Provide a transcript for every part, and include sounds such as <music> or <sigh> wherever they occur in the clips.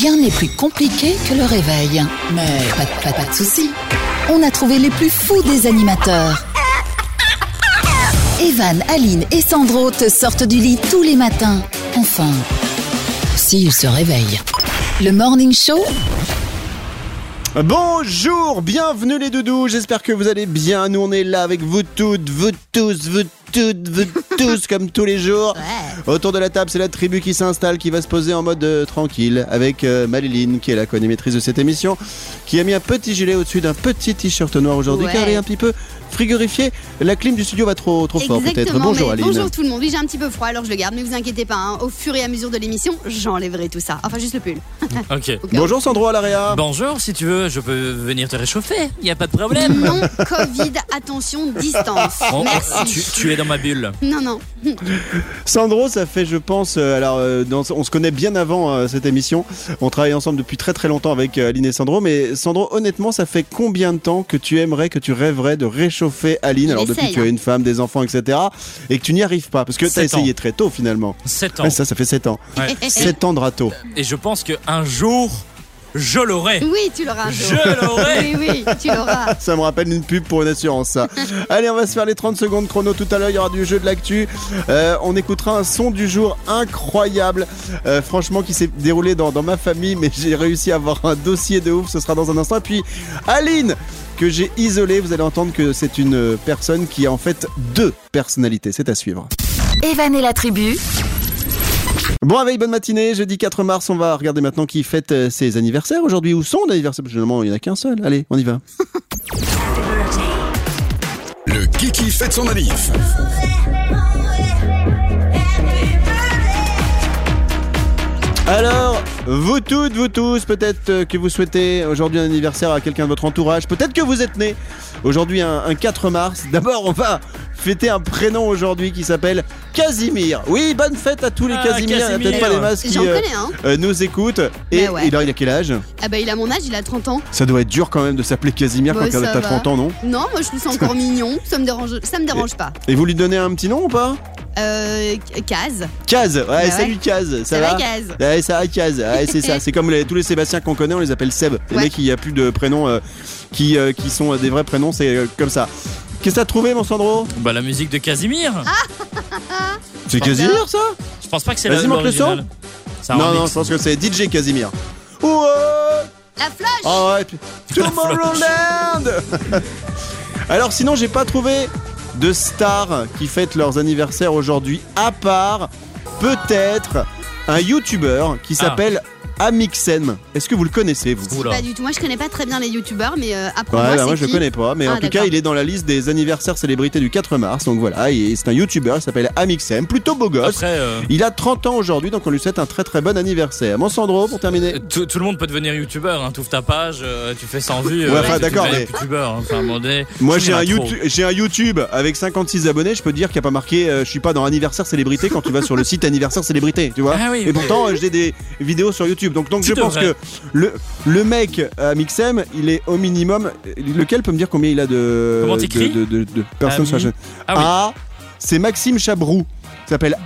Rien n'est plus compliqué que le réveil. Mais pas, de- soucis. On a trouvé les plus fous des animateurs. Evan, Aline et Sandro te sortent du lit tous les matins. Enfin, s'ils se réveillent. Le Morning Show, Bonjour, bienvenue les doudous, j'espère que vous allez bien. Nous on est là avec vous toutes, vous tous, vous vous tous comme tous les jours. Autour de la table, c'est la tribu qui s'installe, qui va se poser en mode euh, tranquille avec euh, Maléline qui est la co-animatrice de cette émission, qui a mis un petit gilet au-dessus d'un petit t-shirt noir aujourd'hui Ouais. car elle est un petit peu frigorifiée. La clim du studio va trop trop fort peut-être. Exactement, Bonjour mais Aline. bonjour tout le monde. Oui, j'ai un petit peu froid, alors je le garde, mais vous inquiétez pas. hein. Au fur et à mesure de l'émission, j'enlèverai tout ça. Enfin, juste le pull. <laughs> Ok. Bonjour Sandro à l'AREA. Bonjour, si tu veux, je peux venir te réchauffer. Il a pas de problème. Non, Covid, attention, distance. Oh, Merci. tu, tu es dans ma bulle. Non, non. Sandro, ça fait, je pense, euh, alors, euh, dans- on se connaît bien avant euh, cette émission. On travaille ensemble depuis très très longtemps avec euh, Aline et Sandro. Mais Sandro, honnêtement, ça fait combien de temps que tu aimerais, que tu rêverais de réchauffer Aline Alors depuis que tu as hein. une femme, des enfants, etc. Et que tu n'y arrives pas, parce que tu as essayé ans. très tôt finalement. 7 ans. Ouais, ça, ça fait 7 ans. Ouais. 7 ans de râteau. Et je pense qu'un jour, je l'aurai. Oui, tu l'auras. Je l'aurai. Oui, oui, tu l'auras. <laughs> Ça me rappelle une pub pour une assurance, ça. <laughs> Allez, on va se faire les 30 secondes chrono tout à l'heure. Il y aura du jeu de l'actu. Euh, on écoutera un son du jour incroyable, euh, franchement, qui s'est déroulé dans, dans ma famille, mais j'ai réussi à avoir un dossier de ouf. Ce sera dans un instant. Et puis, Aline, que j'ai isolée. Vous allez entendre que c'est une personne qui a en fait deux personnalités. C'est à suivre. Evan et la tribu, Bon, avec bonne matinée. Jeudi 4 mars, on va regarder maintenant qui fête euh, ses anniversaires aujourd'hui ou son anniversaire. Généralement, il n'y en a qu'un seul. Allez, on y va. Le Kiki fête son manif. Alors, vous toutes, vous tous, peut-être euh, que vous souhaitez aujourd'hui un anniversaire à quelqu'un de votre entourage, peut-être que vous êtes né aujourd'hui un, un 4 mars. D'abord, on va fêter un prénom aujourd'hui qui s'appelle Casimir. Oui, bonne fête à tous les Ah, Casimir. Il y a peut-être pas des masses qui J'en euh, connais un. euh, nous écoutent. Et, Bah ouais. et il a quel âge? Ah bah, il a mon âge, il a 30 ans. Ça doit être dur quand même de s'appeler Casimir Bah, quand t'as va. 30 ans, non? Non, moi je trouve ça <laughs> encore mignon. Ça me dérange, ça me dérange pas. Et vous lui donnez un petit nom ou pas? Euh, Case. Kaz, ouais, ouais. salut Kaz, ça, Ça va va, Kaz? Ouais, ça va, Kaz. Ouais, c'est ça. <laughs> C'est comme les- tous les Sébastien qu'on connaît, on les appelle Seb. Les Ouais. mecs, il n'y a plus de prénoms euh, qui, euh, qui sont des vrais prénoms, c'est euh, comme ça. Qu'est-ce que t'as trouvé, mon Sandro Bah, la musique de Casimir. C'est Casimir, ça Je pense pas que c'est Vas-y, la montre le un Non, remix. non, je pense que c'est DJ Casimir. Ouais La floche Ah ouais, puis- <laughs> Tomorrowland <laughs> Alors, sinon, j'ai pas trouvé de stars qui fêtent leurs anniversaires aujourd'hui, à part peut-être un YouTuber qui Ah. s'appelle Amixem. Est-ce que vous le connaissez, vous Oula. Pas du tout. Moi je connais pas très bien les youtubeurs, mais euh, Ouais, apprends-moi. bah moi je le connais pas, mais Ah, en tout cas il est dans la liste des anniversaires célébrités du 4 mars, donc voilà, et c'est un youtubeur, il s'appelle Amixem, plutôt beau gosse. Après, euh, Il a 30 ans aujourd'hui, donc on lui souhaite un très très bon anniversaire. Mon Sandro, pour terminer. tout, tout le monde peut devenir youtubeur. Hein. Tu ouvres ta page, euh, tu fais 100 vues. Ouais, enfin, d'accord, deviens mais- youtubeur. hein. Enfin, Moi j'ai un. YouTube, j'ai un YouTube avec 56 abonnés, je peux te dire qu'il n'y a pas marqué euh, je suis pas dans anniversaire célébrité quand tu vas sur le site anniversaire célébrité, tu vois. Ah oui, et mais- pourtant euh, j'ai des vidéos sur YouTube. Donc, donc je pense que le, le mec Amixem, il est au minimum. Lequel peut me dire combien il a de, Comment de, t'écris de, de- de personnes sur la chaîne Ah oui. C'est Maxime Chabrou. Il s'appelle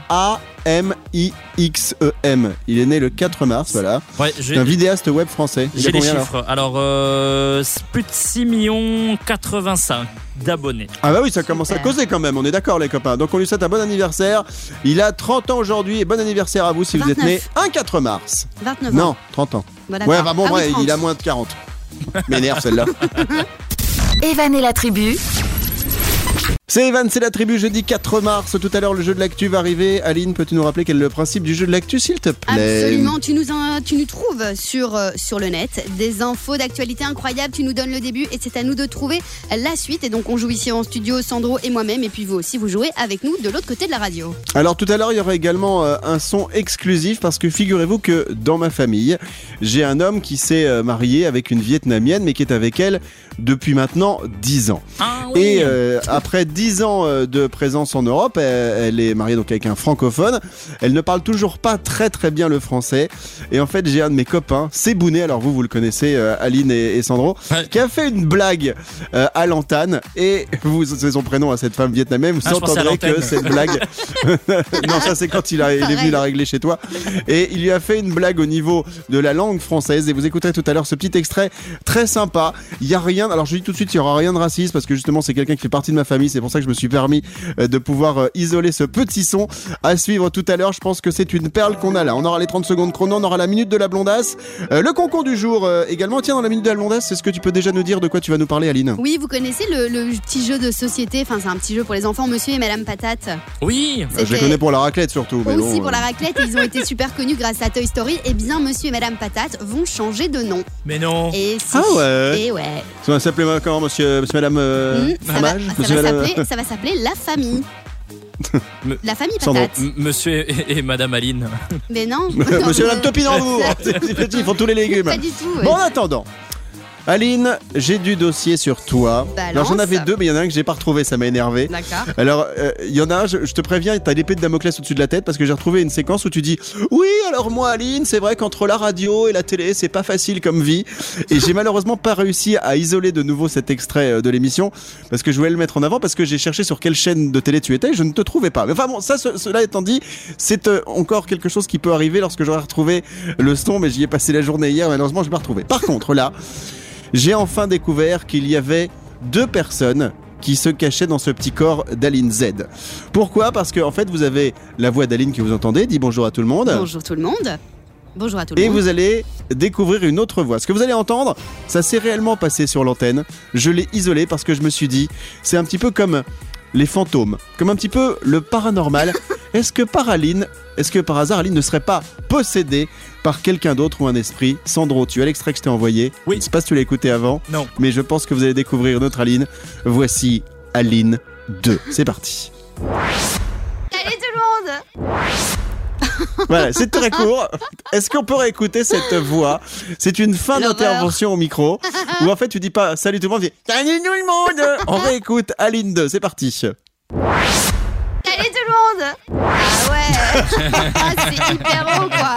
A-M-I-X-E-M. Il est né le 4 mars, voilà. Ouais, C'est j'ai un vidéaste web français. Il a j'ai les combien, alors chiffres. Alors, euh, plus de 6 millions 85 d'abonnés. Ah bah oui, ça commence à causer quand même, on est d'accord les copains. Donc on lui souhaite un bon anniversaire. Il a 30 ans aujourd'hui et bon anniversaire à vous si vous êtes 29. né un 4 mars. 29 ans. Non, 30 ans. D'accord. Ouais, bah bon, Ah oui, ouais, 30. il a moins de 40. <laughs> M'énerve celle-là. <laughs> Evan et la tribu, C'est Evan, c'est la tribu jeudi 4 mars. Tout à l'heure, le jeu de l'actu va arriver. Aline, peux-tu nous rappeler quel est le principe du jeu de l'actu, s'il te plaît? Absolument, tu nous, en- tu nous trouves sur, euh, sur le net des infos d'actualité incroyables, tu nous donnes le début et c'est à nous de trouver la suite. Et donc on joue ici en studio, Sandro et moi-même, et puis vous aussi, vous jouez avec nous de l'autre côté de la radio. Alors tout à l'heure, il y aura également euh, un son exclusif parce que figurez-vous que dans ma famille, j'ai un homme qui s'est euh, marié avec une Vietnamienne mais qui est avec elle depuis maintenant 10 ans. Ah, oui. Et euh, après 10 ans euh, de présence en Europe, elle, elle est mariée donc avec un francophone. Elle ne parle toujours pas très très bien le français. Et en fait, j'ai un de mes copains, c'est Bounet, alors vous, vous le connaissez, euh, Aline et, et Sandro, Ouais. qui a fait une blague euh, à l'antenne. Et vous, c'est son prénom à cette femme vietnamienne, vous Ah, entendrez que cette blague. <laughs> <laughs> non, ça c'est quand il, a, il est venu la régler chez toi. Et il lui a fait une blague au niveau de la langue française. Et vous écouterez tout à l'heure ce petit extrait très sympa. Il y a rien. Alors je dis tout de suite, il y aura rien de raciste parce que justement c'est quelqu'un qui fait partie de ma famille. C'est pour ça que je me suis permis euh, de pouvoir euh, isoler ce petit son à suivre tout à l'heure. Je pense que c'est une perle qu'on a là. On aura les 30 secondes chrono, on aura la minute de la blondasse, Euh, le concours du jour euh, également. Tiens, dans la minute de la blondasse, est-ce que tu peux déjà nous dire de quoi tu vas nous parler, Aline? Oui, vous connaissez le, le petit jeu de société, enfin c'est un petit jeu pour les enfants, monsieur et madame patate? Oui. Je les connais pour la raclette surtout. Mais Aussi bon, pour la raclette, et ils ont été <laughs> super connus grâce à Toy Story. Et bien, monsieur et madame patate vont changer de nom. Mais non. Et si. Ah ouais. Et ouais. Ça va s'appeler euh, comment, monsieur, monsieur madame euh, Hmm, ça, va, ça s'appeler, ça va s'appeler la famille. <laughs> Me- la famille Sandro. patate. M- Monsieur et, et Madame Aline. Mais non. <laughs> Monsieur Non, <laughs> madame Topinambour C'est petit, ils font tous les légumes. Pas du tout. ouais. Bon, en attendant. Aline, j'ai du dossier sur toi. Balance. Alors j'en avais deux, mais il y en a un que j'ai pas retrouvé, ça m'a énervé. D'accord. Alors, euh, il y en a un, je, je te préviens, t'as l'épée de Damoclès au-dessus de la tête parce que j'ai retrouvé une séquence où tu dis Oui, alors moi, Aline, c'est vrai qu'entre la radio et la télé, c'est pas facile comme vie. Et j'ai malheureusement pas réussi à isoler de nouveau cet extrait euh, de l'émission parce que je voulais le mettre en avant parce que j'ai cherché sur quelle chaîne de télé tu étais et je ne te trouvais pas. Mais enfin bon, ça, ce- cela étant dit, c'est euh, encore quelque chose qui peut arriver lorsque j'aurai retrouvé le son, mais j'y ai passé la journée hier, malheureusement, je l'ai pas retrouvé. Par contre, là, j'ai enfin découvert qu'il y avait deux personnes qui se cachaient dans ce petit corps d'Aline Z. Pourquoi? Parce que en fait, vous avez la voix d'Aline que vous entendez, dit bonjour à tout le monde. Bonjour tout le monde. Bonjour à tout le Et monde. vous allez découvrir une autre voix. Ce que vous allez entendre, ça s'est réellement passé sur l'antenne. Je l'ai isolé parce que je me suis dit, c'est un petit peu comme les fantômes, comme un petit peu le paranormal. <laughs> Est-ce que par Aline, est-ce que par hasard Aline ne serait pas possédée par quelqu'un d'autre ou un esprit Sandro, tu as l'extrait que je t'ai envoyé. Oui. Je sais pas si tu l'as écouté avant, Non. mais je pense que vous allez découvrir notre Aline. Voici Aline 2. C'est parti. Allez tout le monde Voilà, c'est très court. Est-ce qu'on peut réécouter cette voix? C'est une fin d'intervention au micro où en fait tu dis pas salut tout le monde, tu dis salut tout le monde. On réécoute Aline 2, c'est parti. Allez tout le monde. Ah ouais. <laughs> Ah, C'est hyper quoi.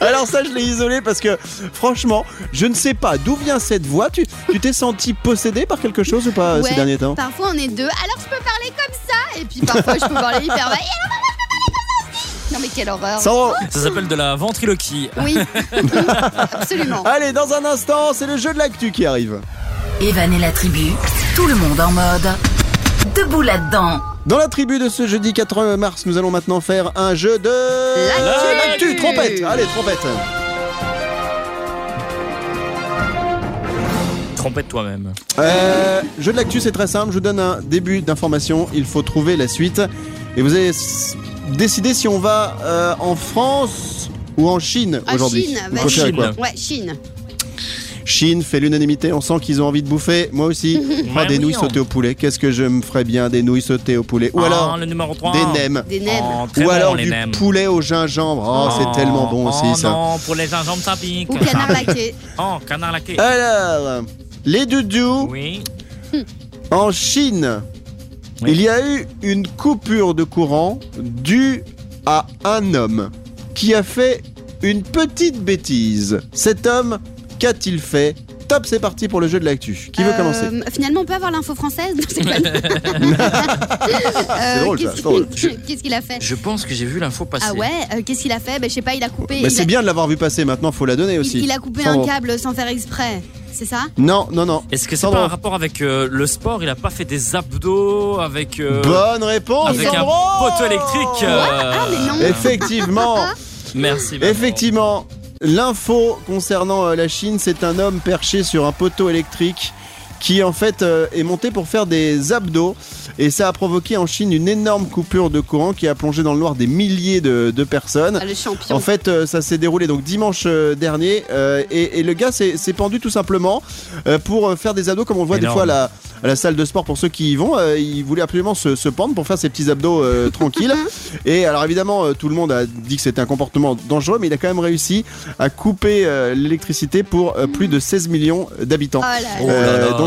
<laughs> Alors ça je l'ai isolé parce que franchement, je ne sais pas d'où vient cette voix. Tu tu t'es senti possédé par quelque chose ou pas euh, ces derniers temps? Parfois on est deux, alors je peux parler comme ça Et puis parfois je peux parler hyper bas Et alors parfois je peux parler comme ça aussi. Non mais quelle horreur. Sandro, Ça s'appelle de la ventriloquie. Oui, <laughs> absolument. Allez dans un instant, c'est le jeu de l'actu qui arrive. Evan et la tribu, tout le monde en mode. Debout là-dedans. Dans la tribu de ce jeudi 4 mars, nous allons maintenant faire un jeu de L'actu. l'actu. Trompette, allez trompette. Trompette toi-même. Euh, jeu de l'actu, c'est très simple. Je vous donne un début d'information. Il faut trouver la suite. Et vous allez décider si on va euh, en France ou en Chine Ah, aujourd'hui. Chine, Vous vas-y. préférez quoi Chine. Ouais, Chine Chine fait l'unanimité. On sent qu'ils ont envie de bouffer. Moi aussi. <laughs> Ah, des oui, nouilles on- sautées au poulet. Qu'est-ce que je me ferais bien des nouilles sautées au poulet? Ou Ah, alors le numéro 3. des nems. Des nems Oh, Ou bon, alors les du nems. poulet au gingembre. Oh, c'est tellement bon oh, aussi ça. Non, pour les gingembre, ça pique. Ou canard laqué <laughs> Oh, canard laqué. Alors, les doudous. Oui. En Chine, Oui. il y a eu une coupure de courant due à un homme qui a fait une petite bêtise. Cet homme, qu'a-t-il fait Top, c'est parti pour le jeu de l'actu. Qui veut Euh, commencer Finalement on peut avoir l'info française Non, <laughs> c'est pas- Euh, drôle, ça, qu'est-ce c'est drôle. qu'il- Qu'est-ce qu'il a fait? Je pense que j'ai vu l'info passer. Ah ouais euh, Qu'est-ce qu'il a fait? Ben, Je sais pas, il a coupé. C'est a, bien de l'avoir vu passer, maintenant faut la donner aussi. il a coupé un câble sans faire exprès. C'est ça? Non, non, non. Est-ce que c'est pas un rapport avec euh, le sport? Il a pas fait des abdos avec. euh, Bonne réponse, avec un poteau électrique. euh, Ah mais non Effectivement, <laughs> Merci. maman. effectivement. L'info concernant euh, la Chine, c'est un homme perché sur un poteau électrique qui en fait euh, est monté pour faire des abdos et ça a provoqué en Chine une énorme coupure de courant qui a plongé dans le noir des milliers de, de personnes. Ah, Le champion. En fait, euh, ça s'est déroulé donc dimanche euh, dernier euh, et, et le gars s'est pendu tout simplement euh, pour faire des abdos comme on le voit des Énorme. fois à la, à la salle de sport pour ceux qui y vont. Euh, il voulait absolument se, se pendre pour faire ses petits abdos euh, <laughs> tranquilles. Et alors évidemment, euh, tout le monde a dit que c'était un comportement dangereux, mais il a quand même réussi à couper euh, l'électricité pour euh, plus de 16 millions d'habitants. Oh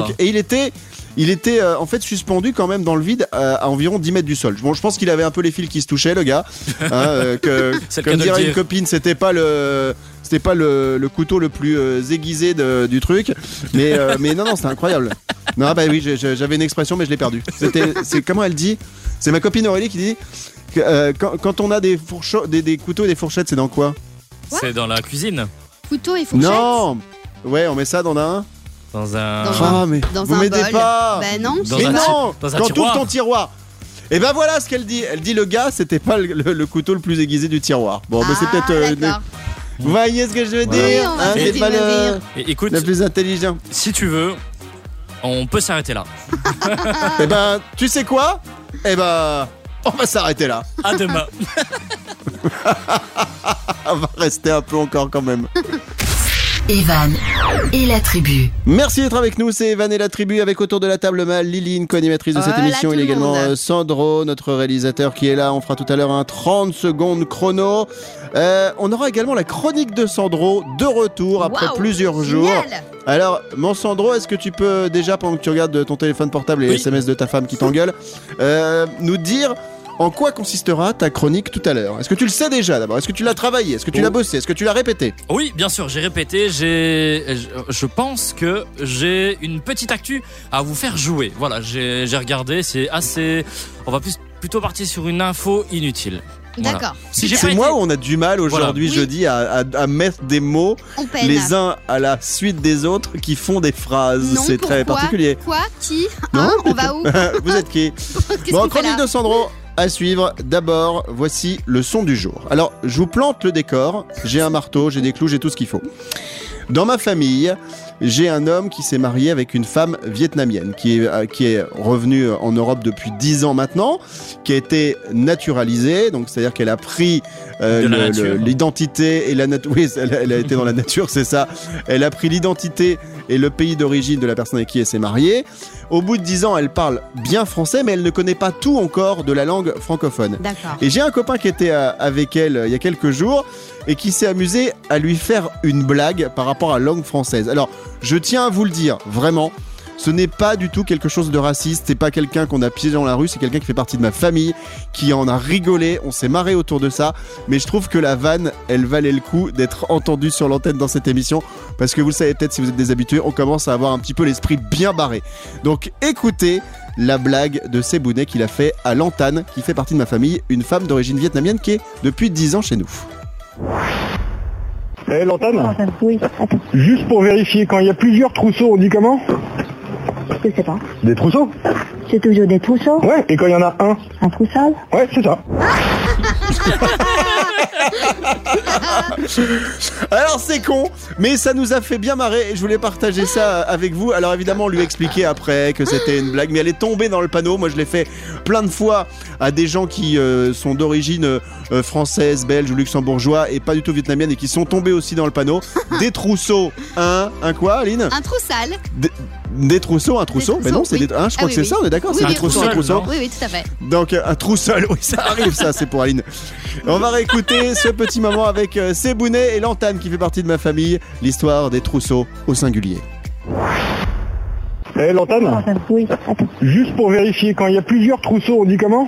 donc Donc, et il était, il était euh, en fait suspendu quand même dans le vide euh, à environ 10 mètres du sol. Bon, je pense qu'il avait un peu les fils qui se touchaient, le gars. Hein, <laughs> euh, que, comme dirait une copine, c'était pas le. C'était pas le, le couteau le plus euh, aiguisé de- du truc, mais euh, <laughs> mais non non c'était incroyable. Non bah oui j'avais une expression mais je l'ai perdue. C'était c'est comment elle dit? C'est ma copine Aurélie qui dit que, euh, quand, quand on a des des, des couteaux et des fourchettes c'est dans quoi? C'est dans la cuisine. Couteau et fourchette. Non Ouais on met ça dans un. Dans un. Dans Ah mais Dans vous un m'aidez bol. pas. Ben non. Dans mais un non dans un Quand ton tiroir Et ben voilà ce qu'elle dit. Elle dit le gars, c'était pas le, le- le couteau le plus aiguisé du tiroir. Bon, mais c'est Ah, peut-être. euh, d'accord. Vous voyez ce que je veux Voilà. dire Oui, on va hein, se C'est dire, pas le. Et écoute, le plus intelligent. si tu veux, on peut s'arrêter là. <laughs> Eh ben, tu sais quoi? Eh ben, on va s'arrêter là. À demain. <laughs> On va rester un peu encore quand même. <laughs> Evan et la tribu. Merci d'être avec nous, c'est Evan et la tribu avec autour de la table ma Liline, co-animatrice de cette émission. Il y a le également euh, Sandro, notre réalisateur qui est là. On fera tout à l'heure un 30 secondes chrono. Euh, on aura également la chronique de Sandro de retour après plusieurs jours. génial. Alors, mon Sandro, est-ce que tu peux déjà, pendant que tu regardes ton téléphone portable et les Oui. SMS de ta femme qui t'engueule, euh, nous dire en quoi consistera ta chronique tout à l'heure? Est-ce que tu le sais déjà d'abord? Est-ce que tu l'as travaillé? Est-ce que tu Oh. l'as bossé? Est-ce que tu l'as répété? Oui, bien sûr, j'ai répété. J'ai, je- pense que j'ai une petite actu à vous faire jouer. Voilà, j'ai j'ai regardé. C'est assez. On va plus, plutôt partir sur une info inutile. Voilà. D'accord. Si C'est moi été- où on a du mal aujourd'hui, Voilà. jeudi, à, à- à mettre des mots les uns à la suite des autres qui font des phrases. Non, C'est très pourquoi? particulier. Quoi? Qui? Hein On va où? <laughs> Vous êtes qui? <laughs> Bon, chronique de Sandro à suivre. D'abord, voici le son du jour. Alors, je vous plante le décor. J'ai un marteau, j'ai des clous, j'ai tout ce qu'il faut. Dans ma famille, j'ai un homme qui s'est marié avec une femme vietnamienne qui est, euh, qui est revenue en Europe depuis 10 ans maintenant, qui a été naturalisée, donc c'est-à-dire qu'elle a pris euh, l'identité et la nature. <laughs> Oui, elle, elle a été dans la nature, c'est ça. Elle a pris l'identité et le pays d'origine de la personne avec qui elle s'est mariée. Au bout de 10 ans, elle parle bien français, mais elle ne connaît pas tout encore de la langue francophone. D'accord. Et j'ai un copain qui était euh, avec elle euh, il y a quelques jours et qui s'est amusé à lui faire une blague par rapport à la langue française. Alors, je tiens à vous le dire, vraiment, ce n'est pas du tout quelque chose de raciste, c'est pas quelqu'un qu'on a piégé dans la rue, c'est quelqu'un qui fait partie de ma famille, qui en a rigolé, on s'est marré autour de ça, mais je trouve que la vanne, elle valait le coup d'être entendue sur l'antenne dans cette émission, parce que vous le savez peut-être si vous êtes des habitués, on commence à avoir un petit peu l'esprit bien barré. Donc écoutez la blague de Sebounet qu'il a fait à Lantane, qui fait partie de ma famille, une femme d'origine vietnamienne qui est depuis 10 ans chez nous. Eh, Lantane Oui, attends, Juste pour vérifier, quand il y a plusieurs trousseaux, on dit comment je sais pas. Des trousseaux C'est toujours des trousseaux, Ouais, et quand il y en a un un troussol. Ouais, c'est ça. <laughs> <laughs> Alors c'est con, mais ça nous a fait bien marrer et je voulais partager ça avec vous. Alors évidemment, on lui expliquer après que c'était une blague, mais elle est tombée dans le panneau. Moi, je l'ai fait plein de fois à des gens qui euh, sont d'origine euh, française, belge ou luxembourgeois et pas du tout vietnamienne et qui sont tombés aussi dans le panneau. <laughs> Des trousseaux, un, un quoi, Aline? Un trou sale. des, des trousseaux, un trousseau? Mais non, c'est oui. des. hein, je crois Ah que oui, c'est ça, on est d'accord? C'est un trousseau, un trousseau, trousseau? Oui, oui, tout à fait. Donc euh, un trou seul, oui ça arrive ça, c'est pour Aline. On va réécouter ce petit moment avec euh, Sebounet et Lantane qui fait partie de ma famille, l'histoire des trousseaux au singulier. Eh, Lantane Oui, attends, Juste pour vérifier, quand il y a plusieurs trousseaux, on dit comment?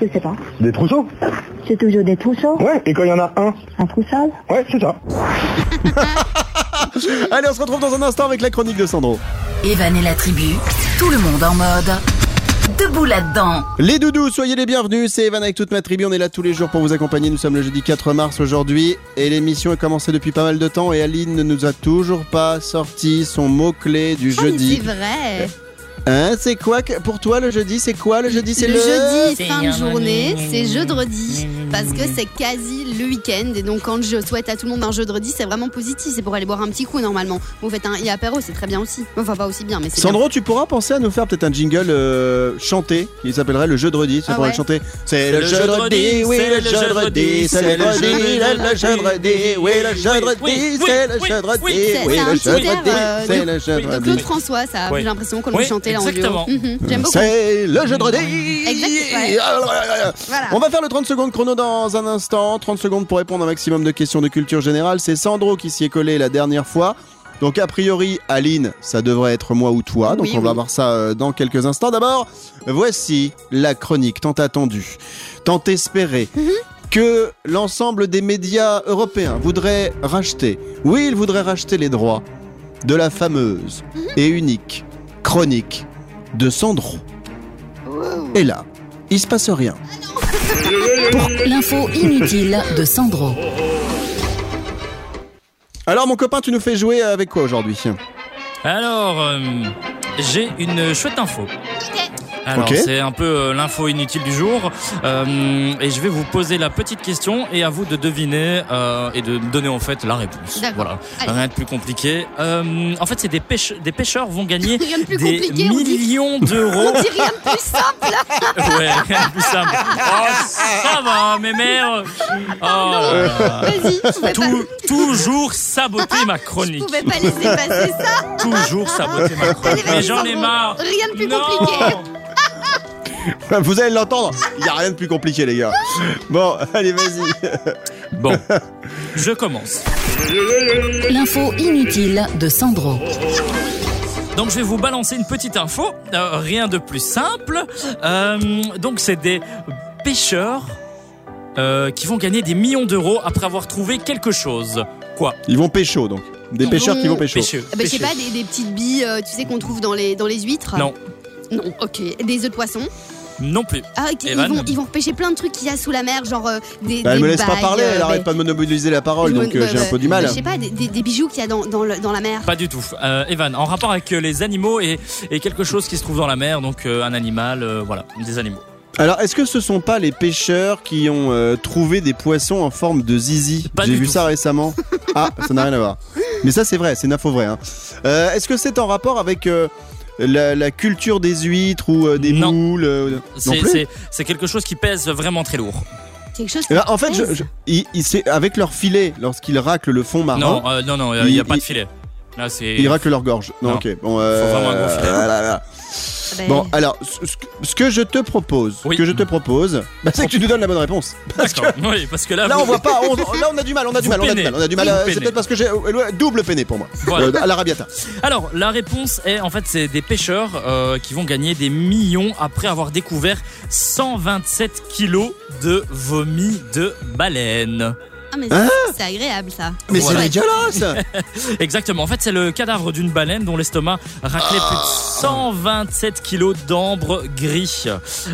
Je sais pas. Des trousseaux? C'est toujours des trousseaux, Ouais, et quand il y en a un un troussol. Ouais, c'est ça. <laughs> Allez, on se retrouve dans un instant avec la chronique de Sandro. Evan et la tribu, tout le monde en mode. Debout là-dedans. Les doudous, soyez les bienvenus, c'est Evan avec toute ma tribu, on est là tous les jours pour vous accompagner, nous sommes le jeudi 4 mars aujourd'hui et l'émission est commencée depuis pas mal de temps et Aline ne nous a toujours pas sorti son mot-clé du mais jeudi. c'est vrai. Hein, c'est quoi que- pour toi le jeudi C'est quoi le jeudi C'est le, le, jeudi, fin de journée, c'est jeudi parce que c'est quasi le week-end et donc quand je souhaite à tout le monde un jeudi, c'est vraiment positif. C'est pour aller boire un petit coup normalement. Vous faites un i apéro, c'est très bien aussi. Enfin pas aussi bien, mais c'est bien. Sandro, tu pourras penser à nous faire peut-être un jingle euh, chanté qui s'appellerait le jeudi. C'est Ah pour ouais. le chanter. C'est le le jeudi, jeudi, oui c'est le le jeudi, jeudi, c'est le jeudi, le jeudi, oui le jeudi, c'est le jeudi, oui, le jeudi, c'est le jeudi. Claude François, ça. J'ai l'impression qu'on le chantait exactement. Mhm, J'aime beaucoup. C'est le ouais. Voilà. On va faire le 30 secondes chrono dans un instant. 30 secondes pour répondre à un maximum de questions de culture générale. C'est Sandro qui s'y est collé la dernière fois. Donc a priori, Aline, ça devrait être moi ou toi. Donc Oui, on va oui. voir ça euh, dans quelques instants. D'abord, voici la chronique tant attendue, tant espérée. Mhm. Que l'ensemble des médias européens voudraient racheter. Oui, ils voudraient racheter les droits de la fameuse Mhm. et unique chronique de Sandro. Et là, il se passe rien. L'info inutile de Sandro. Alors mon copain, tu nous fais jouer avec quoi aujourd'hui? Alors, euh, j'ai une chouette info. Alors, c'est un peu euh, l'info inutile du jour. Euh, et je vais vous poser la petite question et à vous de deviner euh, et de donner en fait la réponse. D'accord. Voilà, Allez. rien de plus compliqué. Euh, en fait, c'est des, pêche- des pêcheurs vont gagner <laughs> Rien de plus des millions <laughs> d'euros. On dit rien de plus simple. <laughs> ouais, rien de plus simple. Oh, ça va, mes mères. Oh, là. Vas-y, je Tout- toujours saboter ma je chronique. pouvais pas laisser passer ça. Toujours saboter ma chronique. Mais j'en ai marre. Rien de plus Non. compliqué. Vous allez l'entendre, il n'y a rien de plus compliqué les gars. Bon, allez vas-y. Bon, je commence. L'info inutile de Sandro. Donc je vais vous balancer une petite info, euh, rien de plus simple. Euh, donc c'est des pêcheurs euh, qui vont gagner des millions d'euros après avoir trouvé quelque chose. Quoi? Ils vont pécho donc. Des pêcheurs vont qui vont. Pêcheux. Ah bah, je sais pas, des, des petites billes, euh, tu sais, qu'on trouve dans les, dans les huîtres Non, Non, ok. Des œufs de poisson non plus. Ah, ok, ils Evan vont, ils vont repêcher plein de trucs qu'il y a sous la mer, genre euh, des. Bah, elle des me laisse pas parler, elle euh, arrête bah, pas de monopoliser la parole, donc euh, ouais, j'ai un ouais. peu du mal. Je sais pas, des, des- des bijoux qu'il y a dans, dans, le- dans la mer. Pas du tout. Euh, Evan, en rapport avec les animaux et, et quelque chose qui se trouve dans la mer, donc euh, un animal, euh, voilà, des animaux. Alors, est-ce que ce sont pas les pêcheurs qui ont euh, trouvé des poissons en forme de zizi? Pas J'ai vu tout. ça récemment. Ah, ça n'a rien à voir. Mais ça, c'est vrai, c'est une info vraie. hein. Euh, est-ce que c'est en rapport avec euh, la, la culture des huîtres ou euh, des Non. moules euh, Non C'est- plus C'est c'est quelque chose qui pèse vraiment très lourd. Quelque chose Eh ben, en fait, je, je- avec leur filet, lorsqu'ils raclent le fond marin, Non, euh, non, non, il n'y a pas de il- filet. Là, c'est. ils raclent leur gorge. Non, Non. ok. Bon, euh, Faut vraiment un gros filet. voilà, voilà. Bon, alors, ce, ce que- je te propose, Oui. que je te propose, <laughs> bah, c'est que tu nous donnes la bonne réponse. <laughs> Parce que D'accord. Oui, parce que là, là, vous- on voit pas. on- là, on a du mal. On a du Vous mal. On a du peinez. mal. On a du mal. Vous euh, C'est peut-être parce que j'ai euh, double peiné pour moi. Voilà. Euh, à la rabiata. Alors, la réponse est en fait, c'est des pêcheurs euh, qui vont gagner des millions après avoir découvert 127 kilos de vomi de baleine. Ah, mais Hein c'est- agréable ça. Mais Voilà. c'est dégueulasse. <laughs> Exactement. En fait, c'est le cadavre d'une baleine dont l'estomac raclait plus de 127 kilos d'ambre gris.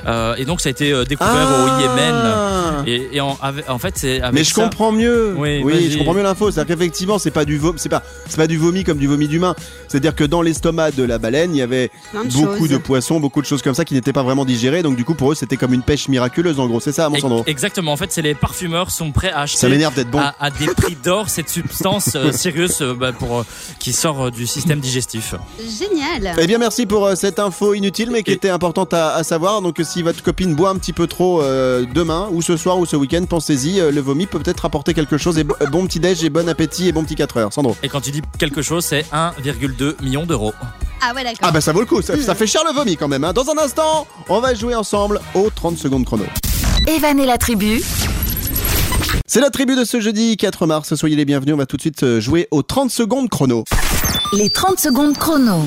Euh, et donc, ça a été euh, découvert au Yémen. Ah. Et, et en, fait, c'est Mais je ça- comprends mieux. Oui, je comprends mieux l'info. C'est-à-dire qu'effectivement, c'est pas du vomi, c'est pas, c'est pas du vomi comme du vomi d'humain. C'est-à-dire que dans l'estomac de la baleine, il y avait de beaucoup choses. de poissons, beaucoup de choses comme ça qui n'étaient pas vraiment digérées. Donc du coup, pour eux, c'était comme une pêche miraculeuse. En gros, c'est ça, mon Sandro? Exactement. En fait, c'est les parfumeurs sont prêts à acheter D'être bon. à, à des prix d'or cette substance euh, <laughs> sérieuse euh, bah, pour, euh, qui sort euh, du système digestif. Génial. Eh bien, merci pour euh, cette info inutile, mais qui Et- était importante à, à savoir. Donc, si votre copine boit un petit peu trop euh, demain, ou ce soir, ou ce week-end, pensez-y. euh, le vomi peut peut-être apporter quelque chose. Et bo- bon petit déj, et bon appétit, et bon petit 4 heures. Sandro. Et quand tu dis quelque chose, c'est 1,2 million d'euros. Ah ouais, d'accord. Ah bah ça vaut le coup, ça, ça fait cher le vomi quand même. hein. Dans un instant, on va jouer ensemble aux 30 secondes chrono. Evan et la tribu. C'est la tribu de ce jeudi 4 mars. Soyez les bienvenus. On va tout de suite euh, jouer aux 30 secondes chrono. Les 30 secondes chrono.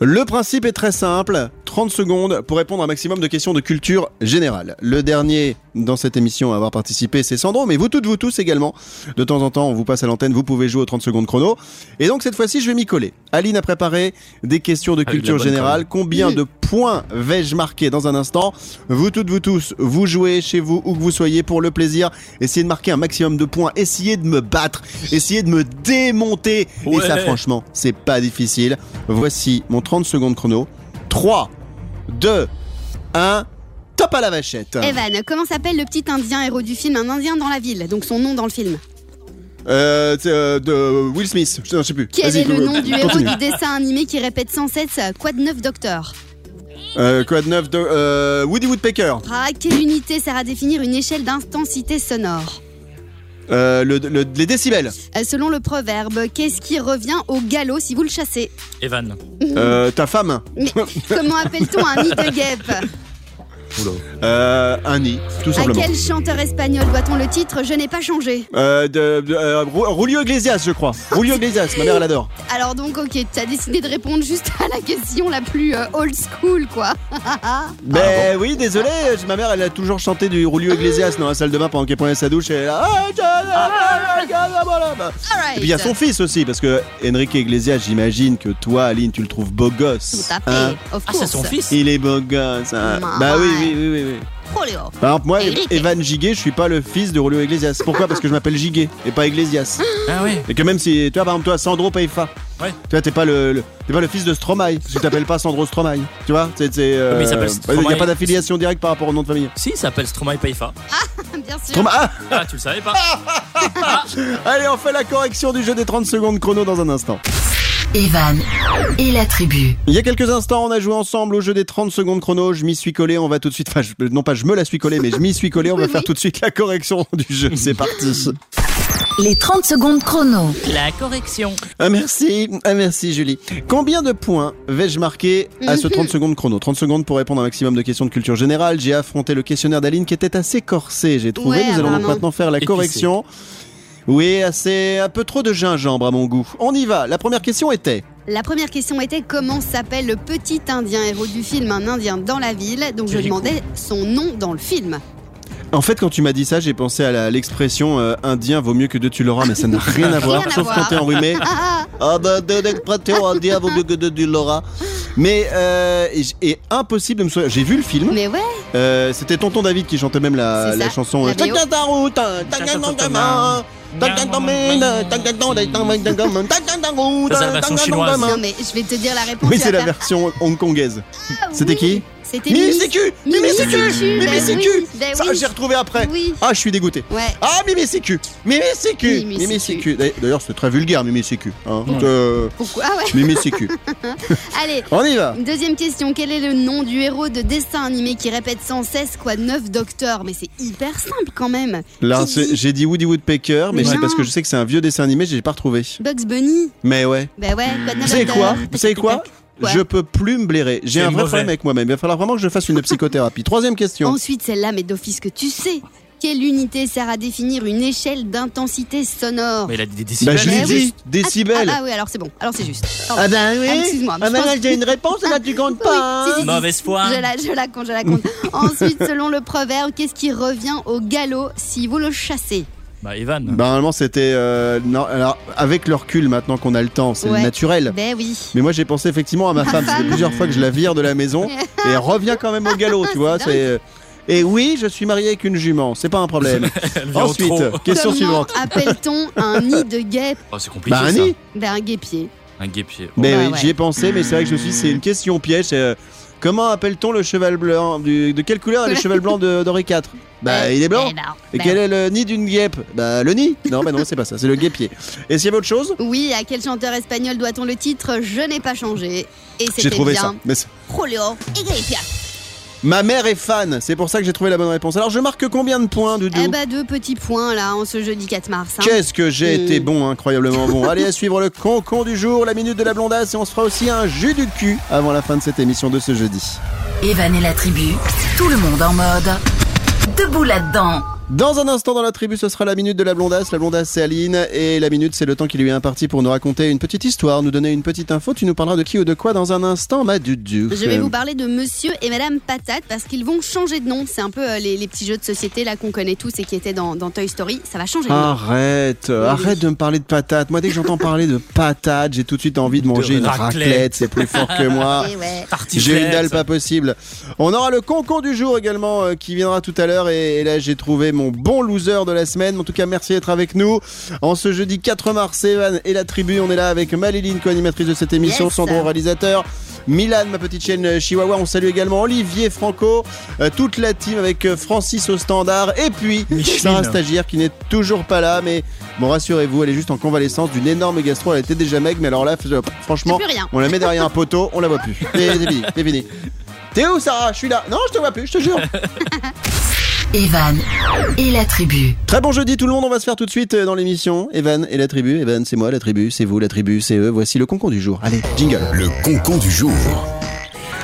Le principe est très simple. 30 secondes pour répondre à un maximum de questions de culture générale. Le dernier dans cette émission à avoir participé, c'est Sandro, mais vous toutes, vous tous également. De temps en temps, on vous passe à l'antenne, vous pouvez jouer aux 30 secondes chrono. Et donc cette fois-ci, je vais m'y coller. Aline a préparé des questions de Avec culture générale. Combien de points vais-je marquer dans un instant? Vous toutes, vous tous, vous jouez chez vous, où que vous soyez, pour le plaisir. Essayez de marquer un maximum de points. Essayez de me battre. Essayez de me démonter. Et ça, franchement, c'est pas difficile. Voici mon 30 secondes chrono. 3, 2, 1, top à la vachette. Evan, comment s'appelle le petit indien héros du film? Un indien dans la ville, donc son nom dans le film. Euh, c'est, euh, de Will Smith, je, je sais plus. Quel est le nom du <laughs> héros du dessin animé qui répète sans cesse Quoi de neuf, docteur Euh, quoi de neuf de euh, Woody Woodpecker. Ah, quelle unité sert à définir une échelle d'intensité sonore Euh, le, le- les décibels. Euh, Selon le proverbe, qu'est-ce qui revient au galop si vous le chassez? Evan. Euh, ta femme. Mais comment <laughs> appelle-t-on un nid de guêpe? Euh, un nid. tout À simplement. quel chanteur espagnol doit-on le titre Je n'ai pas changé Euh, de, de- euh, Iglesias, je crois. <laughs> Julio Iglesias, ma mère, elle adore. Alors donc, ok, tu as décidé de répondre juste à la question la plus euh, old school, quoi. <laughs> Ben oui, désolé, ma mère, elle a toujours chanté du Julio Iglesias dans la salle de bain pendant qu'elle prenait sa douche. Et elle puis il y a son fils aussi, parce que Enrique Iglesias, j'imagine que toi, Aline, tu le trouves beau gosse. Tout à fait, hein. of Ah, c'est son fils Il est beau gosse. hein. Bah oui, oui, oui, oui. oui. Oh, Léo. Par exemple, moi, Enrique. Evan Giguet, je suis pas le fils de Julio Iglesias. Pourquoi? Parce que je m'appelle Giguet et pas Iglesias. Ah oui. Et que même si, toi, par exemple, toi, Sandro Paifa. Ouais. Tu vois, t'es pas le, le- t'es pas le fils de Stromae. Tu t'appelles pas Sandro Stromae. Tu vois, c'est, c'est, euh, Mais il s'appelle Il Stromae. y a pas d'affiliation directe par rapport au nom de famille. Si, il s'appelle Stromae Paifa. <laughs> Bien sûr. Ah Ah, tu le savais pas <laughs> Allez, on fait la correction du jeu des 30 secondes chrono dans un instant. Evan et la tribu. Il y a quelques instants, on a joué ensemble au jeu des 30 secondes chrono. Je m'y suis collé. On va tout de suite. Enfin, je- non pas je me la suis collé, mais je m'y suis collé. On va <laughs> Oui, faire tout de suite la correction du jeu. C'est parti. Les 30 secondes chrono. La correction. Ah, merci, ah, merci Julie. Combien de points vais-je marquer à ce 30 secondes chrono? 30 secondes pour répondre à un maximum de questions de culture générale. J'ai affronté le questionnaire d'Aline qui était assez corsé, j'ai trouvé. Ouais, Nous allons donc apparemment. maintenant faire la Épicé. correction. Oui, assez un peu trop de gingembre à mon goût. On y va. La première question était La première question était comment s'appelle le petit indien héros du film Un indien dans la ville? Donc je demandais son nom dans le film. En fait, quand tu m'as dit ça, j'ai pensé à la- l'expression euh, indien vaut mieux que deux tu l'auras, mais ça n'a rien à <laughs> voir, Rien sauf quand t'es enrhumé. <laughs> Ah bah, indien vaut mieux que deux tu l'auras. Mais euh, et, impossible de me souvenir. J'ai vu le film. Mais ouais, Euh, C'était Tonton David qui chantait même la, C'est la ça, chanson. la c'est la version chinoise. Mais je vais te dire la réponse. Oui, c'est la version hongkongaise. C'était qui c'était Mimi. Sécu Mimi Sécu Mimi Sécu Ça, j'ai retrouvé après. Oui. Ah, je suis dégoûté. Ouais. Ah, Mimi Sécu Mimi Sécu Mimi Sécu. D'ailleurs, c'est très vulgaire, Mimi Sécu. hein. Ouais. Euh, Pourquoi Ah ouais. Mimi Sécu. <laughs> Allez. On y va Deuxième question, quel est le nom du héros de dessin animé qui répète sans cesse quoi neuf docteurs? Mais c'est hyper simple quand même. Là, c'est- dit j'ai dit Woody Woodpecker, mais c'est parce que je sais que c'est un vieux dessin animé, j'ai pas retrouvé. Bugs Bunny Mais ouais. Bah ouais, quoi savez quoi savez quoi? Je peux plus me blairer. J'ai un vrai mauvais. problème avec moi-même. Il va falloir vraiment que je fasse une psychothérapie. Troisième question. Ensuite, celle-là, mais d'office que tu sais. Quelle unité sert à définir une échelle d'intensité sonore? Mais il a dit des Bah, décibels. je l'ai oui. dit, décibels. Ah, ah oui, alors c'est bon. Alors c'est juste. Ah ben oui. Ah, excuse-moi, Ah ben là, j'ai une réponse, là tu comptes Oui, pas. si, hein. si, si. Mauvaise foi. Je la, je la compte, je la compte. <laughs> Ensuite, selon le proverbe, qu'est-ce qui revient au galop si vous le chassez? Bah, Evan. Bah, normalement c'était euh, non alors avec le recul maintenant qu'on a le temps c'est Ouais. naturel Ben oui. mais moi j'ai pensé effectivement à ma femme fait plusieurs fois que je la vire de la maison <laughs> et elle revient quand même au galop tu vois C'est c'est euh, et oui je suis marié avec une jument c'est pas un problème <laughs> Elle vient au ensuite question Comment suivante appelle-t-on un nid de guêpe Oh, c'est compliqué. bah un ça. nid Ben un guépier. Un guépier. mais Bah oui ouais. j'y ai pensé mais c'est vrai que je me suis dit, c'est une question piège c'est, euh, comment appelle-t-on le cheval blanc du- de quelle couleur est le cheval blanc de d'Henri IV bah Euh, il est blanc. eh ben, et ben quel est le nid d'une guêpe? Bah le nid. Non, bah non, c'est pas ça, c'est le guépier. Et s'il y avait autre chose? Oui, à quel chanteur espagnol doit-on le titre? Je n'ai pas changé. Et J'ai c'était trouvé bien ça. Mais c'est- Julio Iglesias. Ma mère est fan, c'est pour ça que j'ai trouvé la bonne réponse. Alors je marque combien de points, Doudou Eh bah deux petits points là en ce jeudi 4 mars. hein. Qu'est-ce que j'ai Mm. été bon, incroyablement bon. Allez, à suivre le concon du jour, la minute de la blondasse, et on se fera aussi un jus du cul avant la fin de cette émission de ce jeudi. Evan et la tribu. Tout le monde en mode. Debout là-dedans. Dans un instant dans la tribu, ce sera la minute de la blondasse. La blondasse, c'est Aline. Et la minute, c'est le temps qui lui est imparti pour nous raconter une petite histoire, nous donner une petite info. Tu nous parleras de qui ou de quoi dans un instant, ma Dudu. Je vais vous parler de Monsieur et Madame Patate parce qu'ils vont changer de nom. C'est un peu euh, les, les petits jeux de société là qu'on connaît tous et qui étaient dans, dans Toy Story. Ça va changer de nom. Arrête, arrête de me parler de patates. Moi, dès que j'entends parler de patates, j'ai tout de suite envie de manger une raclette. raclette. C'est plus fort que moi. <laughs> Et ouais. J'ai une dalle pas possible. On aura le concon du jour également euh, qui viendra tout à l'heure et, et là j'ai trouvé mon bon loser de la semaine. En tout cas, merci d'être avec nous. En ce jeudi 4 mars, Evan et la tribu, on est là avec Maléline, co-animatrice de cette émission, Yes. Sandro, réalisateur. Milan, ma petite chaîne euh, Chihuahua, on salue également Olivier Franco, euh, toute la team avec euh, Francis au standard et puis. Sarah Stagiaire qui n'est toujours pas là mais bon rassurez-vous elle est juste en convalescence d'une énorme gastro, elle était déjà maigre mais alors là f- franchement on la met derrière un poteau, on la voit plus. <laughs> C'est c'est fini, c'est fini. T'es où Sarah? Je suis là. Non, je te vois plus, je te jure. <laughs> Evan et la tribu. Très bon jeudi tout le monde, on va se faire tout de suite euh, dans l'émission. Evan et la tribu. Evan, c'est moi, la tribu, c'est vous, la tribu, c'est eux. Voici le concon du jour. Allez, jingle. Le concon du jour.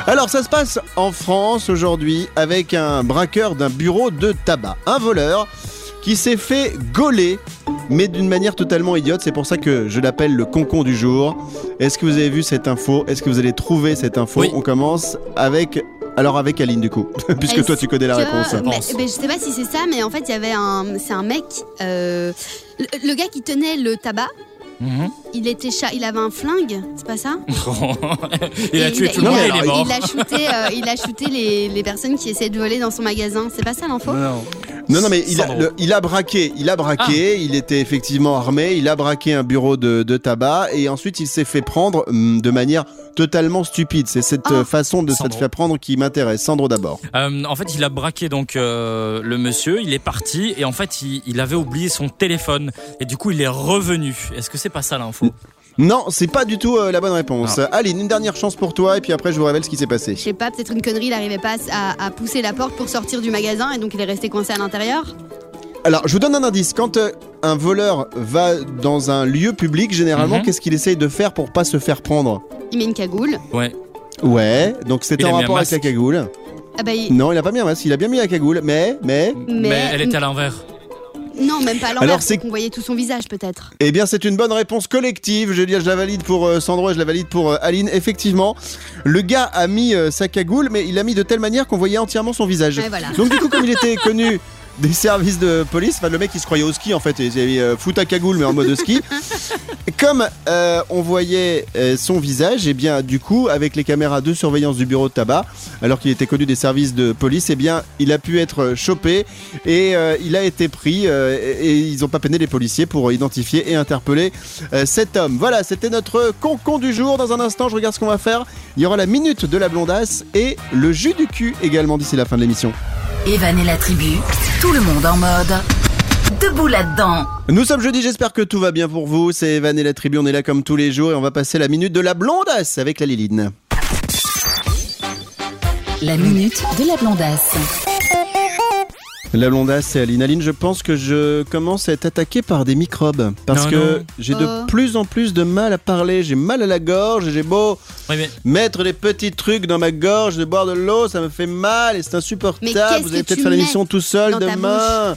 Alors ça se passe en France aujourd'hui avec un braqueur d'un bureau de tabac. Un voleur qui s'est fait gauler mais d'une manière totalement idiote. C'est pour ça que je l'appelle le concon du jour. Est-ce que vous avez vu cette info? Est-ce que vous allez trouver cette info? Oui. On commence avec... Alors avec Aline du coup, <laughs> puisque Est-ce toi tu connais la que- réponse. mais- pense. mais je sais pas si c'est ça, mais en fait, il y avait un. C'est un mec. euh, le, le gars qui tenait le tabac, Mhm. il était cha- il avait un flingue, c'est pas ça <laughs> il a tué tout le monde il est mort. Il a shooté, euh, il a shooté les, les personnes qui essaient de voler dans son magasin. C'est pas ça l'info? Non. Non, non, mais il a, Sandro. le- il a braqué, il a braqué, il était effectivement armé, il a braqué un bureau de, de tabac et ensuite il s'est fait prendre hum, de manière totalement stupide. C'est cette Ah. euh, façon de se faire prendre qui m'intéresse. Sandro d'abord. Euh, en fait, il a braqué donc euh, le monsieur, il est parti et en fait, il, il avait oublié son téléphone et du coup, il est revenu. Est-ce que c'est pas ça l'info? Non, c'est pas du tout euh, la bonne réponse. Aline, une dernière chance pour toi et puis après je vous révèle ce qui s'est passé. Je sais pas, peut-être une connerie, il n'arrivait pas à, à pousser la porte pour sortir du magasin et donc il est resté coincé à l'intérieur. Alors, je vous donne un indice. Quand euh, un voleur va dans un lieu public, généralement, Mhm. qu'est-ce qu'il essaye de faire pour pas se faire prendre? Il met une cagoule. Ouais. Ouais, donc c'était en rapport avec la cagoule. Ah bah, il- Non, il a pas mis un masque, il a bien mis la cagoule, mais, mais, Mais, Mais- elle était à l'envers. Non, même pas à Alors, l'envers, c'est- qu'on voyait tout son visage peut-être. Eh bien, c'est une bonne réponse collective. Je, veux dire, je la valide pour euh, Sandro et je la valide pour euh, Aline. Effectivement, le gars a mis euh, sa cagoule, mais il l'a mis de telle manière qu'on voyait entièrement son visage. Ouais, voilà. Donc, du coup, comme il était <laughs> connu des services de police, enfin, le mec il se croyait au ski en fait, il avait euh, fout à cagoule, mais en mode ski. <laughs> Comme euh, on voyait euh, son visage, et bien, du coup, avec les caméras de surveillance du bureau de tabac, alors qu'il était connu des services de police, et bien, il a pu être chopé et euh, il a été pris et, et ils n'ont pas peiné les policiers pour identifier et interpeller cet homme. Voilà, c'était notre concon du jour. Dans un instant, je regarde ce qu'on va faire. Il y aura la minute de la blondasse et le jus du cul également d'ici la fin de l'émission. Evan et la tribu, tout le monde en mode. Debout là-dedans. Nous sommes jeudi, j'espère que tout va bien pour vous. C'est Evan et la tribu, on est là comme tous les jours et on va passer la minute de la blondasse avec la Liline. La minute de la blondasse. La blondasse, c'est Aline. Aline, je pense que je commence à être attaqué par des microbes. Parce Non, que j'ai de Oh. plus en plus de mal à parler. J'ai mal à la gorge. J'ai beau Oui, mais mettre des petits trucs dans ma gorge, de boire de l'eau, ça me fait mal et c'est insupportable. Vous allez peut-être faire l'émission tout seul demain.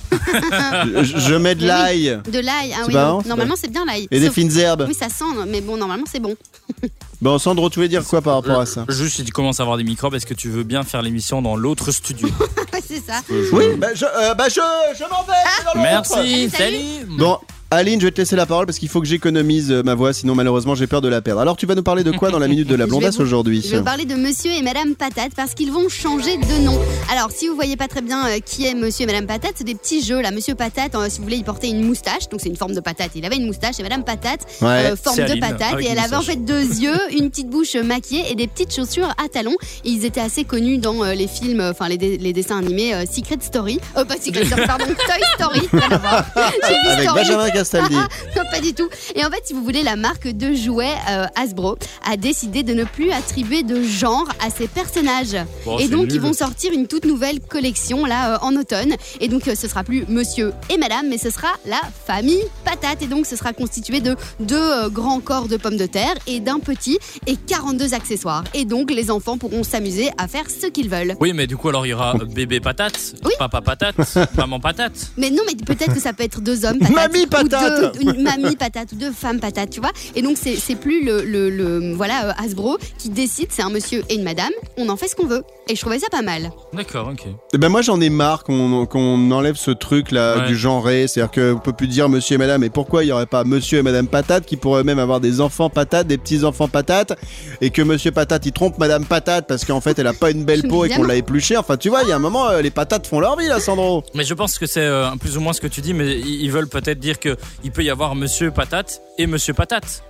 je, je mets de <laughs> oui. l'ail De l'ail, ah oui, normalement c'est bien l'ail. et des fines herbes. Oui, ça sent, mais bon, normalement c'est bon. <laughs> Bon, Sandro, tu voulais dire quoi par rapport à ça juste si tu commences à avoir des microbes, est-ce que tu veux bien faire l'émission dans l'autre studio <laughs> c'est ça. Oui, bah je, euh, bah je, je m'en vais. dans l'autre. Merci, Salut. salut. Bon, Aline, je vais te laisser la parole parce qu'il faut que j'économise euh, ma voix, sinon malheureusement j'ai peur de la perdre. Alors tu vas nous parler de quoi dans la minute de la <laughs> blondasse aujourd'hui Je vais vous parler de Monsieur et Madame Patate parce qu'ils vont changer de nom. Alors, si vous voyez pas très bien euh, qui est Monsieur et Madame Patate, c'est des petits jeux là. Monsieur Patate, euh, si vous voulez, il portait une moustache, donc c'est une forme de patate. Il avait une moustache et Madame Patate, Ouais. euh, forme de Aline, patate, et elle avait en fait deux <laughs> yeux, une petite bouche maquillée et des petites chaussures à talons. Et ils étaient assez connus dans euh, les films, euh, enfin les, dessins animés euh, Secret Story, euh, pas Secret Story, pardon, <laughs> Toy Story. rien à voir. J'ai vu Avec Story. Benjamin Castaldi. <laughs> Non, pas du tout. Et en fait, si vous voulez, la marque de jouets euh, Hasbro a décidé de ne plus attribuer de genre à ses personnages. Bon, et donc, nul. ils vont sortir une toute nouvelle collection là euh, en automne. Et donc, euh, ce sera plus Monsieur et Madame, mais ce sera la famille Patate. Et donc, ce sera constitué de deux euh, grands corps de pommes de terre et d'un petit et 42 accessoires. Et donc, les enfants pourront s'amuser à faire ce qu'ils veulent. Oui, mais du coup, alors il y aura bébé patate, Oui. papa patate, <laughs> maman patate. Mais non, mais peut-être que ça peut être deux hommes patates. Mamie ou patate. deux- une mamie patate ou deux femmes patates, tu vois. Et donc, c'est plus le, le, le- voilà, euh, Hasbro qui décide, c'est un monsieur et une madame. On en fait ce qu'on veut. Et je trouvais ça pas mal. D'accord, ok. Eh ben moi j'en ai marre qu'on qu'on enlève ce truc là Ouais. du genré, c'est-à-dire qu'on peut plus dire monsieur et madame, et pourquoi il y aurait pas monsieur et madame patate qui pourraient même avoir des enfants patates, des petits enfants patates, et que monsieur patate il trompe madame patate parce qu'en fait elle a pas une belle <laughs> peau et qu'on l'a épluchée, enfin tu vois, il y a un moment euh, les patates font leur vie là Sandro. Mais je pense que c'est euh, plus ou moins ce que tu dis, mais ils veulent peut-être dire que il peut y avoir Monsieur Patate et Monsieur Patate.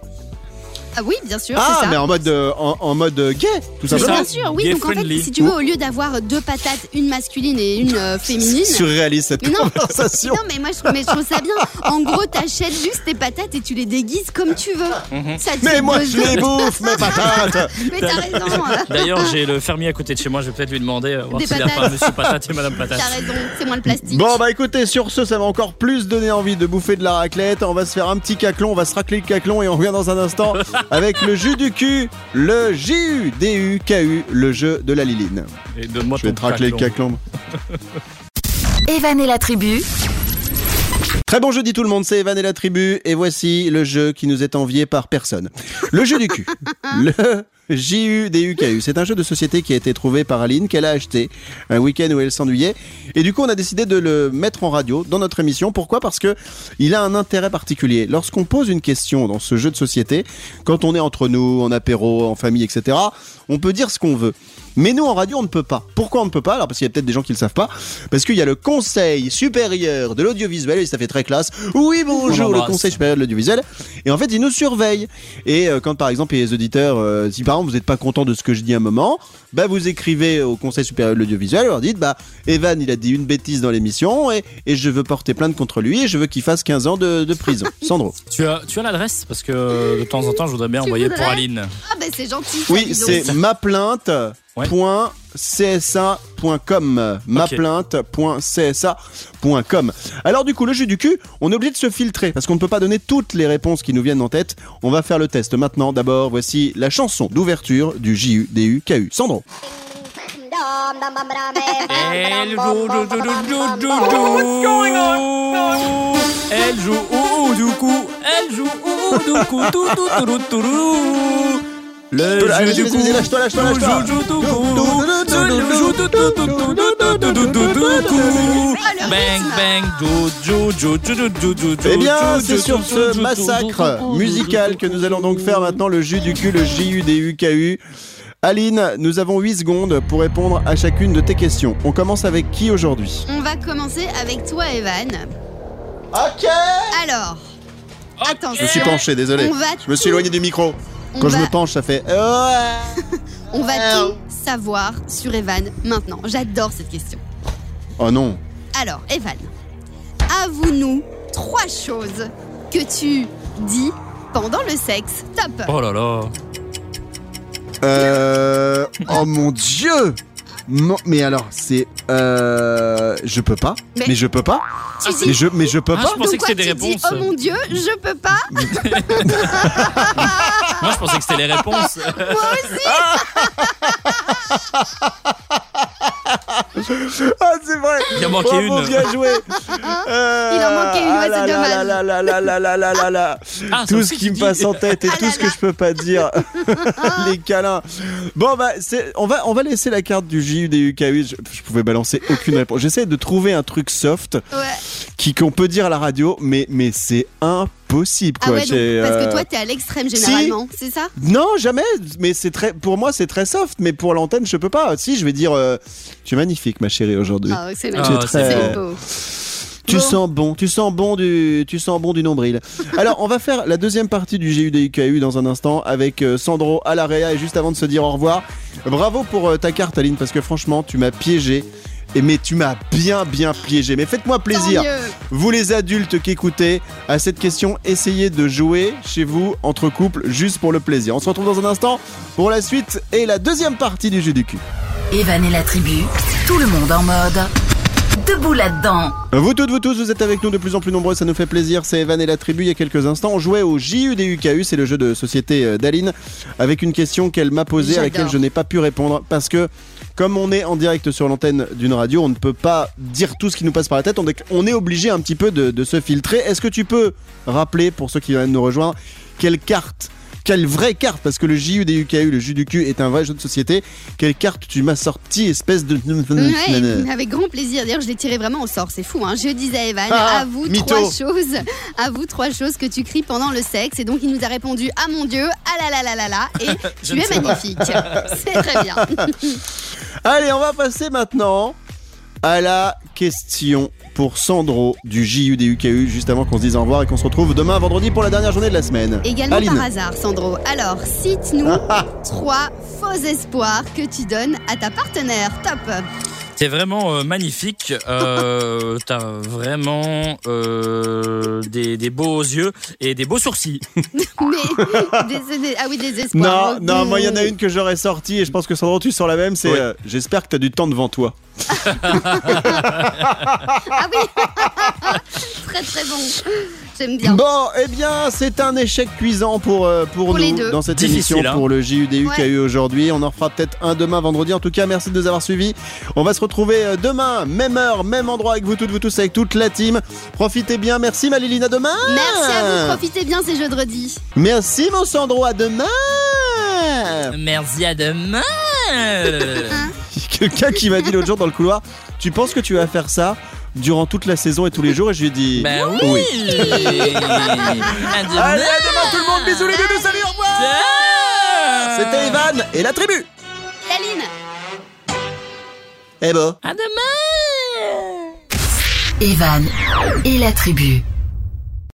Ah oui, bien sûr, Ah ça. mais en mode euh, en, en mode euh, gay, tout Mais simplement. bien sûr, oui. Gay Donc en fait, friendly. si tu veux, au lieu d'avoir deux patates, une masculine et une euh, <laughs> féminine. Surréaliste cette Mais non, conversation. non, mais moi je, mais je trouve ça bien. En gros, t'achètes juste tes patates et tu les déguises comme tu veux. Ça te Mais moi je les bouffe mes <laughs> patates. Mais t'as raison. hein. D'ailleurs, j'ai le fermier à côté de chez moi, je vais peut-être lui demander euh, voir s'il a pas Monsieur Patate et Madame <laughs> Patate. T'as raison. C'est moins le plastique. Bon bah écoutez, sur ce, ça va encore plus donner envie de bouffer de la raclette. On va se faire un petit caclon, on va se racler le caclon et on revient dans un instant avec le jus du cul, le J-U-D-U-K-U, le jeu de la liline. Et donne-moi Je vais racler le caclon. Evan et la tribu, Très bon jeudi tout le monde, c'est Evan et la tribu, et voici le jeu qui nous est envié par personne. Le jeu du cul. <laughs> Le J-U-D-U-K-U. C'est un jeu de société qui a été trouvé par Aline, qu'elle a acheté un week-end où elle s'ennuyait. Et du coup, on a décidé de le mettre en radio dans notre émission. Pourquoi? Parce que il a un intérêt particulier. Lorsqu'on pose une question dans ce jeu de société, quand on est entre nous, en apéro, en famille, etc., on peut dire ce qu'on veut. Mais nous, en radio, on ne peut pas. Pourquoi on ne peut pas? Alors, parce qu'il y a peut-être des gens qui ne le savent pas. Parce qu'il y a le Conseil supérieur de l'audiovisuel, et ça fait très classe. Oui, bonjour, On le. Conseil supérieur de l'audiovisuel. Et en fait, ils nous surveillent. Et euh, quand, par exemple, il y a les auditeurs, euh, si par exemple, vous n'êtes pas content de ce que je dis à un moment, bah, vous écrivez au Conseil supérieur de l'audiovisuel, vous leur dites, bah, Evan, il a dit une bêtise dans l'émission, et, et je veux porter plainte contre lui, et je veux qu'il fasse 15 ans de, de prison. <laughs> Sandro. Tu as, tu as l'adresse? Parce que de temps en temps, je voudrais bien Tu envoyer pour Aline. Ah ben c'est gentil. Oui, c'est ma plainte. .csa.com ma plainte.csa.com Alors du coup le jeu du cul on est obligé de se filtrer parce qu'on ne peut pas donner toutes les réponses qui nous viennent en tête on va faire le test maintenant d'abord voici la chanson d'ouverture du JUDUKU Sandro Elle joue. Elle joue ou ou du coup. Elle joue ou ou du coup. Tout tout tout tout tout tout. Le jeu allez, du. Lâche-toi, lâche-toi, lâche-toi. Le jeu du coup. Bang bang Jojo Jojo Jojo Eh bien, c'est sur ce massacre musical que nous allons donc faire maintenant le jus du cul, le J-U-D-U-K-U. Aline, nous avons 8 secondes pour répondre à chacune de tes questions. On commence avec qui aujourd'hui On va commencer avec toi, Evan. Ok Alors, attention. Je me suis penché, désolé. On va Je me suis éloigné du micro. Quand je me penche, ça fait. Ouais. <laughs> On va tout savoir sur Evan maintenant. J'adore cette question. Oh non. Alors, Evan, avoue-nous trois choses que tu dis pendant le sexe. Top. Oh là là. Euh. Oh mon dieu Non, mais alors, c'est. Euh. Je peux pas. Mais, Mais- je peux pas. Mais je, mais je peux Ah, pas. je pensais Donc que c'était des dis, réponses. oh mon dieu, je peux pas. <laughs> Moi, je pensais que c'était les réponses. Moi ah! Ah, c'est vrai Il en manquait une. Il en manquait une, ouais, ah c'est dommage. Là, là, là, là, là, là, là. Tout ce qui me passe en tête et tout ce que je peux pas dire. <laughs> les câlins. Bon, bah, on, va, on va laisser la carte du JUDUKU. Je, je pouvais balancer aucune réponse. J'essaie de trouver un truc soft qui qu'on peut dire à la radio, mais, mais c'est impossible ah quoi. ouais, donc, J'ai, parce euh, que toi, t'es à l'extrême généralement, c'est ça? Non, jamais. Mais c'est très, pour moi, c'est très soft. Mais pour l'antenne, je peux pas. Si, je vais dire, euh, tu es magnifique, ma chérie, aujourd'hui. Ah, c'est Ah, magnifique, c'est très- beau. Tu Bon. sens bon, tu sens bon du, tu sens bon du nombril. <laughs> Alors, on va faire la deuxième partie du GUDIKU dans un instant avec euh, Sandro à l'AREA et juste avant de se dire au revoir, bravo pour euh, ta carte, Aline, parce que franchement, tu m'as piégé. Et mais tu m'as bien bien piégé. Mais faites-moi plaisir. Vous les adultes qui écoutez, à cette question, essayez de jouer chez vous entre couples juste pour le plaisir. On se retrouve dans un instant pour la suite et la deuxième partie du jeu du cul. Evan et la tribu, tout le monde en mode. Debout là-dedans. Vous toutes, vous tous, vous êtes avec nous de plus en plus nombreux, ça nous fait plaisir. C'est Evan et la tribu. Il y a quelques instants, on jouait au JUDUKU, c'est le jeu de société euh, d'Aline, avec une question qu'elle m'a posée, à laquelle je n'ai pas pu répondre parce que. Comme on est en direct sur l'antenne d'une radio, on ne peut pas dire tout ce qui nous passe par la tête. On est, obligé un petit peu de se filtrer. Est-ce que tu peux rappeler, pour ceux qui viennent nous rejoindre, quelle carte, quelle vraie carte, parce que le JUDUKU, le jus du cul, est un vrai jeu de société, quelle carte tu m'as sorti, espèce de. Ouais, avec grand plaisir. D'ailleurs, je l'ai tiré vraiment au sort. C'est fou. Hein. Je disais à Evan, Ah, à vous mytho. trois choses, à vous trois choses que tu cries pendant le sexe. Et donc, il nous a répondu Ah mon Dieu, ah là là là là là, et <laughs> tu es magnifique. C'est très bien. <laughs> Allez, on va passer maintenant à la question pour Sandro du JUDUKU, juste avant qu'on se dise au revoir et qu'on se retrouve demain vendredi pour la dernière journée de la semaine. Également Aline. par hasard, Sandro. Alors, cite-nous <laughs> trois faux espoirs que tu donnes à ta partenaire. Top. T'es vraiment euh, magnifique. Euh, T'as vraiment euh, des, des beaux yeux et des beaux sourcils. <laughs> Mais des, des- ah oui, des espoirs. Non, non, moi il y en a une que j'aurais sortie et je pense que Sandro tu sors la même, c'est euh, j'espère que t'as du temps devant toi. <laughs> Ah oui <laughs> Très très bon. J'aime bien. Bon, eh bien, c'est un échec cuisant pour, euh, pour, Pour les nous deux. dans cette Difficile, émission, hein. pour le JUDU qu'il y a Ouais. eu aujourd'hui. On en fera peut-être un demain, vendredi. En tout cas, merci de nous avoir suivis. On va se retrouver euh, demain, même heure, même endroit avec vous toutes, vous tous, avec toute la team. Profitez bien. Merci, Maliline, à demain. Merci à vous, profitez bien, c'est jeudi. Merci, mon Sandro, à demain. Merci, à demain. <laughs> Quelqu'un qui m'a dit l'autre jour dans le couloir, tu penses que tu vas faire ça? Durant toute la saison et tous les jours Et je lui ai dit, Ben oui. À demain. <laughs> Allez, à demain tout le monde, bisous les deux, salut, au revoir C'était Evan et la tribu Laline Eh ben À demain. Evan et la tribu.